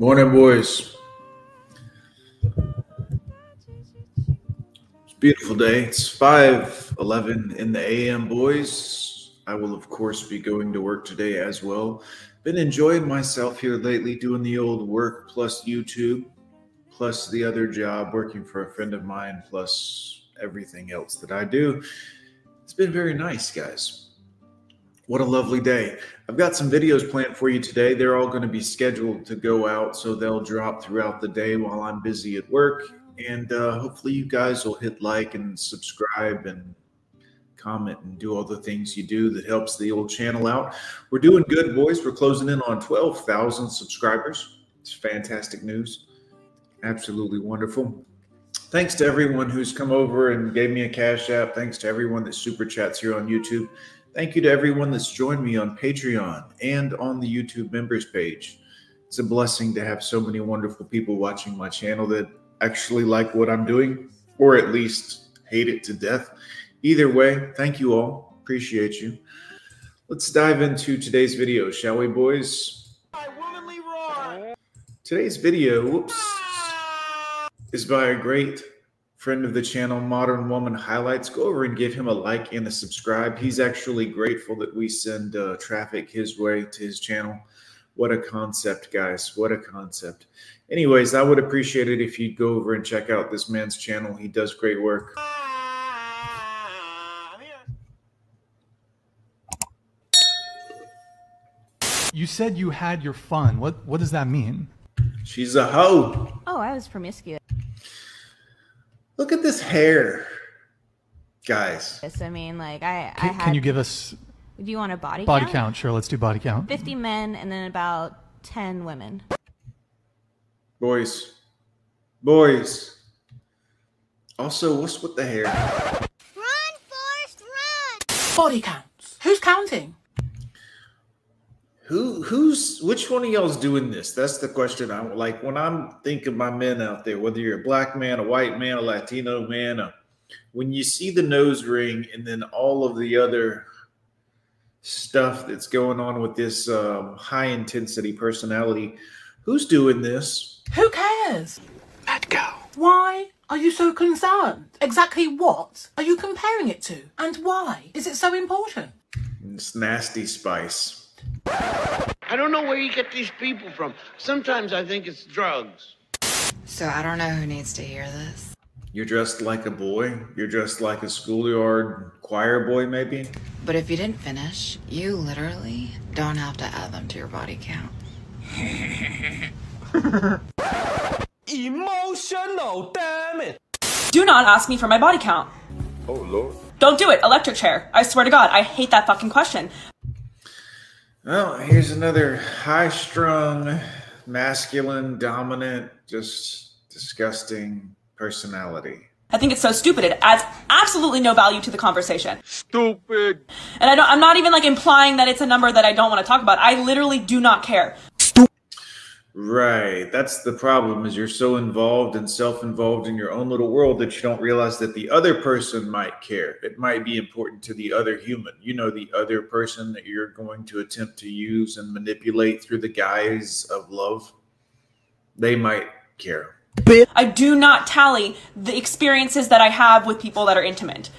Morning, boys. It's beautiful day. It's 5:11 in the AM, boys. I will of course be going to work today as well. Been enjoying myself here lately doing the old work plus YouTube plus the other job working for a friend of mine plus everything else that I do. It's been very nice, guys. What a lovely day. I've got some videos planned for you today. They're all going to be scheduled to go out, so they'll drop throughout the day while I'm busy at work. And uh, hopefully, you guys will hit like and subscribe and comment and do all the things you do that helps the old channel out. We're doing good, boys. We're closing in on 12,000 subscribers. It's fantastic news. Absolutely wonderful. Thanks to everyone who's come over and gave me a cash app. Thanks to everyone that super chats here on YouTube. Thank you to everyone that's joined me on Patreon and on the YouTube members page. It's a blessing to have so many wonderful people watching my channel that actually like what I'm doing, or at least hate it to death. Either way, thank you all. Appreciate you. Let's dive into today's video, shall we, boys? Today's video, whoops, is by a great friend of the channel, Modern Woman Highlights. Go over and give him a like and a subscribe. He's actually grateful that we send uh, traffic his way to his channel. What a concept, guys. What a concept. Anyways, I would appreciate it if you'd go over and check out this man's channel. He does great work. You said you had your fun. What what does that mean? She's a hoe. Oh, I was promiscuous. Look at this hair, guys. I mean, like I, I Can, had. can you give us Do you want a body body count? count? Sure, let's do body count. Fifty men and then about ten women. Boys. Boys. Also, what's with the hair? Run, Forrest, run! Body counts. Who's counting? Who who's which one of y'all's doing this? That's the question. I'm like when I'm thinking my men out there, whether you're a black man, a white man, a Latino man, a, when you see the nose ring and then all of the other stuff that's going on with this um, high intensity personality, who's doing this? Who cares? Let go. Why are you so concerned? Exactly what are you comparing it to? And why is it so important? It's nasty spice. I don't know where you get these people from. Sometimes I think it's drugs. So I don't know who needs to hear this. You're dressed like a boy. You're dressed like a schoolyard choir boy, maybe. But if you didn't finish, you literally don't have to add them to your body count. Emotional, damn it. Do not ask me for my body count. Oh, Lord. Don't do it. Electric chair. I swear to God, I hate that fucking question. Well, here's another high strung, masculine, dominant, just disgusting personality. I think it's so stupid. It adds absolutely no value to the conversation. Stupid. And I don't, I'm not even like implying that it's a number that I don't want to talk about. I literally do not care. Right. That's the problem is you're so involved and self-involved in your own little world that you don't realize that the other person might care. It might be important to the other human. You know, the other person that you're going to attempt to use and manipulate through the guise of love. They might care. I do not tally the experiences that I have with people that are intimate.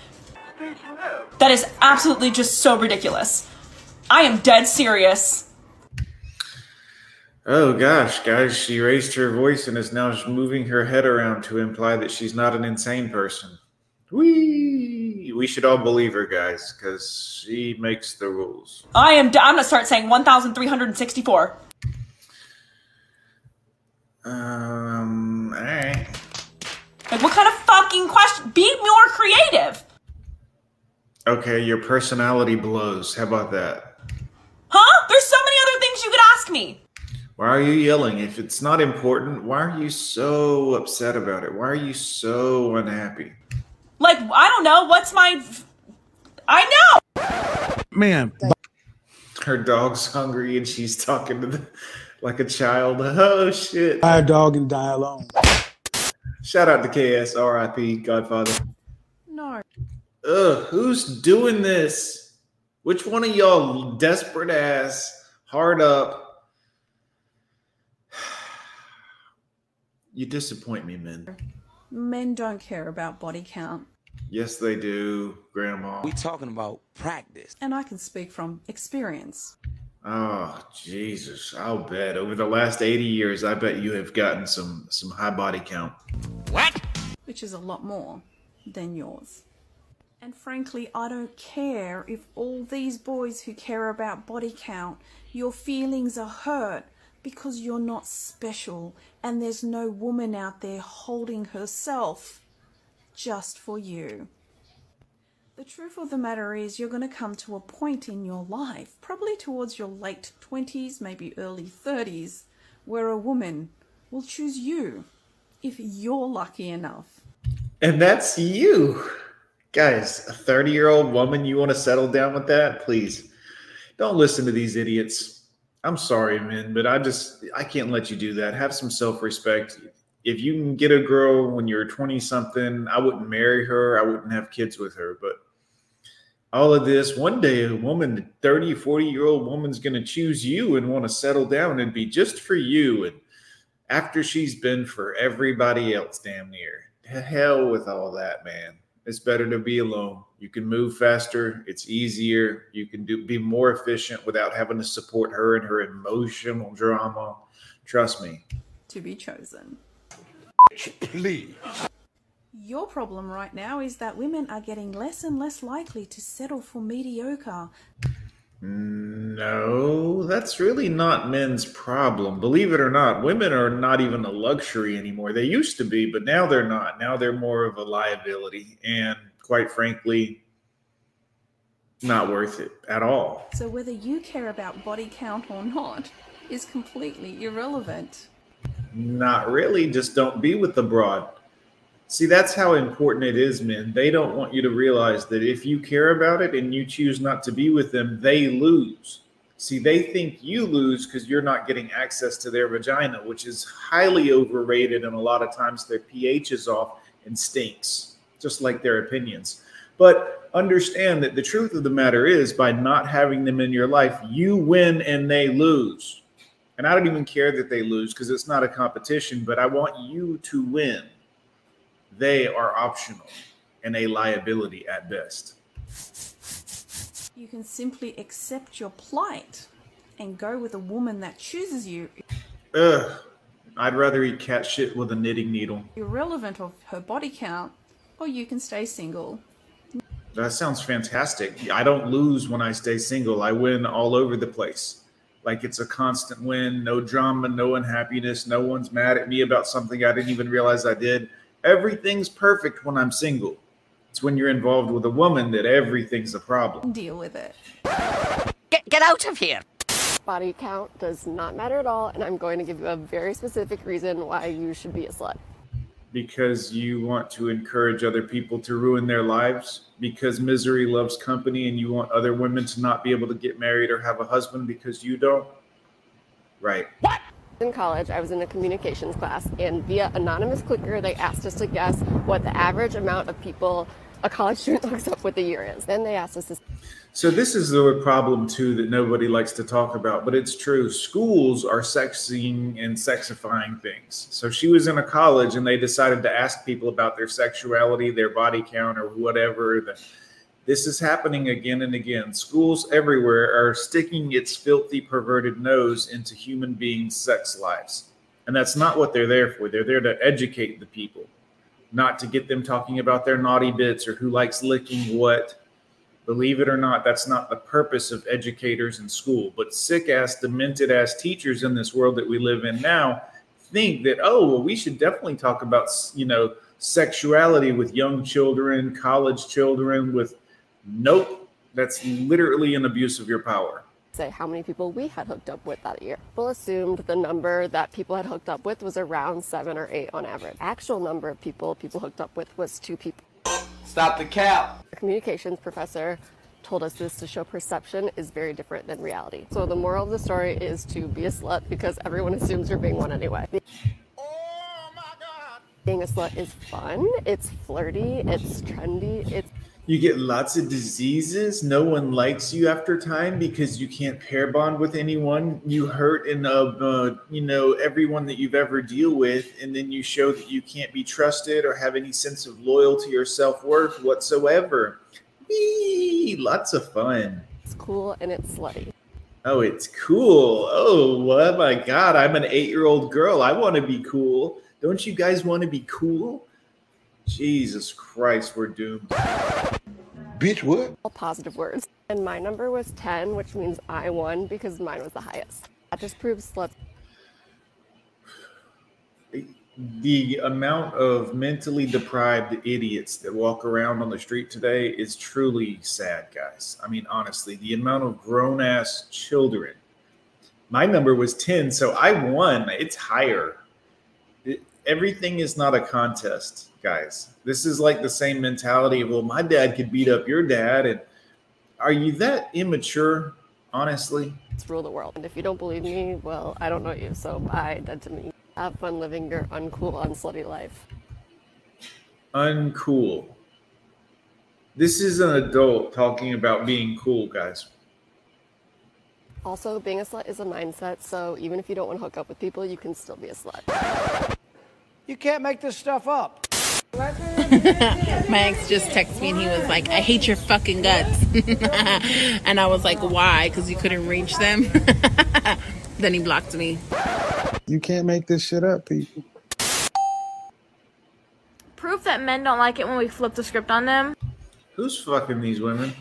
That is absolutely just so ridiculous. I am dead serious. Oh gosh, guys, she raised her voice and is now moving her head around to imply that she's not an insane person. We we should all believe her, guys, because she makes the rules. I am. I'm gonna start saying 1,364. Um, all right. Like, what kind of fucking question? Be more creative, Okay, your personality blows. How about that? huh? There's so many other things you could ask me. Why are you yelling? If it's not important, why are you so upset about it? Why are you so unhappy? Like, I don't know. What's my? I know. Man, Her dog's hungry and she's talking to the, like a child. Oh shit. buy a dog and die alone. Shout out to KS, RIP, Godfather. No. Ugh, who's doing this? Which one of y'all desperate ass, hard up? You disappoint me, men. Men don't care about body count. Yes, they do, Grandma. We talking about practice. And I can speak from experience. Oh, Jesus. I'll bet. Over the last 80 years, I bet you have gotten some some high body count. What? Which is a lot more than yours. And frankly, I don't care if all these boys who care about body count, your feelings are hurt because you're not special and there's no woman out there holding herself just for you. The truth of the matter is, you're going to come to a point in your life, probably towards your late 20s, maybe early 30s, where a woman will choose you if you're lucky enough. And that's you. Guys, a 30 year old woman, you want to settle down with that? Please don't listen to these idiots. I'm sorry, man, but I just, I can't let you do that. Have some self respect. If you can get a girl when you're 20 something, I wouldn't marry her. I wouldn't have kids with her. But all of this, one day a woman, 30, 40 year old woman's going to choose you and want to settle down and be just for you. And after she's been for everybody else, damn near. Hell with all that, man it's better to be alone. You can move faster. It's easier. You can do be more efficient without having to support her and her emotional drama. Trust me. To be chosen. Please. Your problem right now is that women are getting less and less likely to settle for mediocre. No, that's really not men's problem. Believe it or not, women are not even a luxury anymore. They used to be, but now they're not. Now they're more of a liability. And quite frankly, not worth it at all. So whether you care about body count or not is completely irrelevant. Not really. Just don't be with the broad. See, that's how important it is, men. They don't want you to realize that if you care about it and you choose not to be with them, they lose. See, they think you lose because you're not getting access to their vagina, which is highly overrated. And a lot of times their pH is off and stinks, just like their opinions. But understand that the truth of the matter is by not having them in your life, you win and they lose. And I don't even care that they lose because it's not a competition, but I want you to win they are optional and a liability at best. You can simply accept your plight and go with a woman that chooses you. Ugh. I'd rather eat cat shit with a knitting needle. Irrelevant of her body count, or you can stay single. That sounds fantastic. I don't lose when I stay single. I win all over the place. Like it's a constant win, no drama, no unhappiness. No one's mad at me about something I didn't even realize I did. Everything's perfect when I'm single. It's when you're involved with a woman that everything's a problem. Deal with it. Get, get out of here. Body count does not matter at all, and I'm going to give you a very specific reason why you should be a slut. Because you want to encourage other people to ruin their lives? Because misery loves company and you want other women to not be able to get married or have a husband because you don't? Right. What? In college, I was in a communications class, and via anonymous clicker, they asked us to guess what the average amount of people a college student looks up what the year is. Then they ask us this. So this is the problem too that nobody likes to talk about, but it's true. Schools are sexing and sexifying things. So she was in a college, and they decided to ask people about their sexuality, their body count, or whatever. The, this is happening again and again. Schools everywhere are sticking its filthy, perverted nose into human beings' sex lives. And that's not what they're there for. They're there to educate the people, not to get them talking about their naughty bits or who likes licking what. Believe it or not, that's not the purpose of educators in school. But sick ass, demented ass teachers in this world that we live in now think that, oh, well, we should definitely talk about, you know, sexuality with young children, college children, with Nope. That's literally an abuse of your power. Say how many people we had hooked up with that year. People assumed the number that people had hooked up with was around seven or eight on average. Actual number of people people hooked up with was two people. Stop the cap. A communications professor told us this to show perception is very different than reality. So the moral of the story is to be a slut because everyone assumes you're being one anyway. Oh, being a slut is fun, it's flirty, it's trendy, it's You get lots of diseases. No one likes you after time because you can't pair bond with anyone. You hurt and uh, uh, you know everyone that you've ever deal with, and then you show that you can't be trusted or have any sense of loyalty or self worth whatsoever. Whee! Lots of fun. It's cool and it's slutty. Oh, it's cool. Oh, oh my God. I'm an eight year old girl. I want to be cool. Don't you guys want to be cool? Jesus Christ, we're doomed. Bitch, what? All positive words. And my number was 10, which means I won because mine was the highest. That just proves sluts. The amount of mentally deprived idiots that walk around on the street today is truly sad, guys. I mean, honestly, the amount of grown ass children. My number was 10, so I won. It's higher. Everything is not a contest, guys. This is like the same mentality of, well, my dad could beat up your dad. And are you that immature, honestly? Let's rule the world. And if you don't believe me, well, I don't know you, so bye, dead to me. Have fun living your uncool, unslutty life. Uncool. This is an adult talking about being cool, guys. Also, being a slut is a mindset, so even if you don't want to hook up with people, you can still be a slut. You can't make this stuff up. My ex just texted me and he was like, I hate your fucking guts. and I was like, why? Because you couldn't reach them? then he blocked me. You can't make this shit up, people. Proof that men don't like it when we flip the script on them. Who's fucking these women?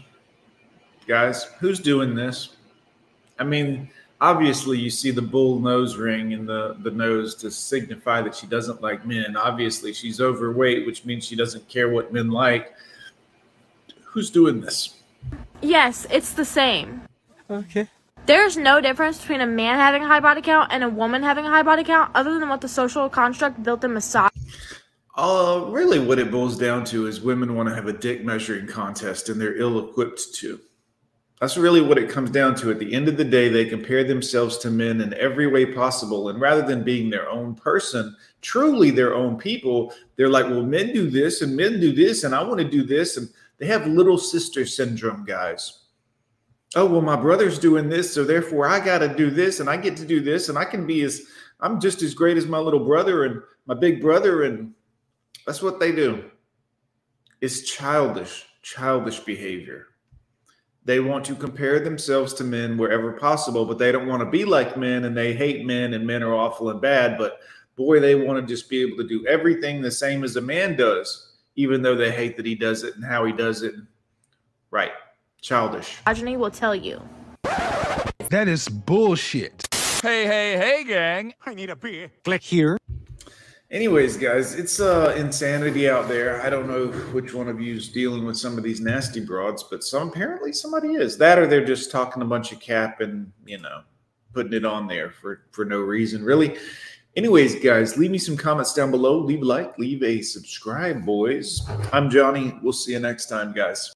Guys, who's doing this? I mean, obviously you see the bull nose ring in the, the nose to signify that she doesn't like men. Obviously, she's overweight, which means she doesn't care what men like. Who's doing this? Yes, it's the same. Okay. There's no difference between a man having a high body count and a woman having a high body count other than what the social construct built in massage. Uh, really, what it boils down to is women want to have a dick measuring contest and they're ill equipped to. That's really what it comes down to. At the end of the day, they compare themselves to men in every way possible. And rather than being their own person, truly their own people, they're like, well, men do this and men do this, and I want to do this. And they have little sister syndrome, guys. Oh, well, my brother's doing this, so therefore I got to do this and I get to do this, and I can be as, I'm just as great as my little brother and my big brother. And that's what they do. It's childish, childish behavior. They want to compare themselves to men wherever possible, but they don't want to be like men and they hate men and men are awful and bad. But boy, they want to just be able to do everything the same as a man does, even though they hate that he does it and how he does it. Right. Childish. Misogyny will tell you. That is bullshit. Hey, hey, hey, gang. I need a beer. Click here. Anyways, guys, it's uh insanity out there. I don't know which one of you is dealing with some of these nasty broads, but some apparently somebody is. That or they're just talking a bunch of cap and you know putting it on there for for no reason, really. Anyways, guys, leave me some comments down below. Leave a like, leave a subscribe, boys. I'm Johnny. We'll see you next time, guys.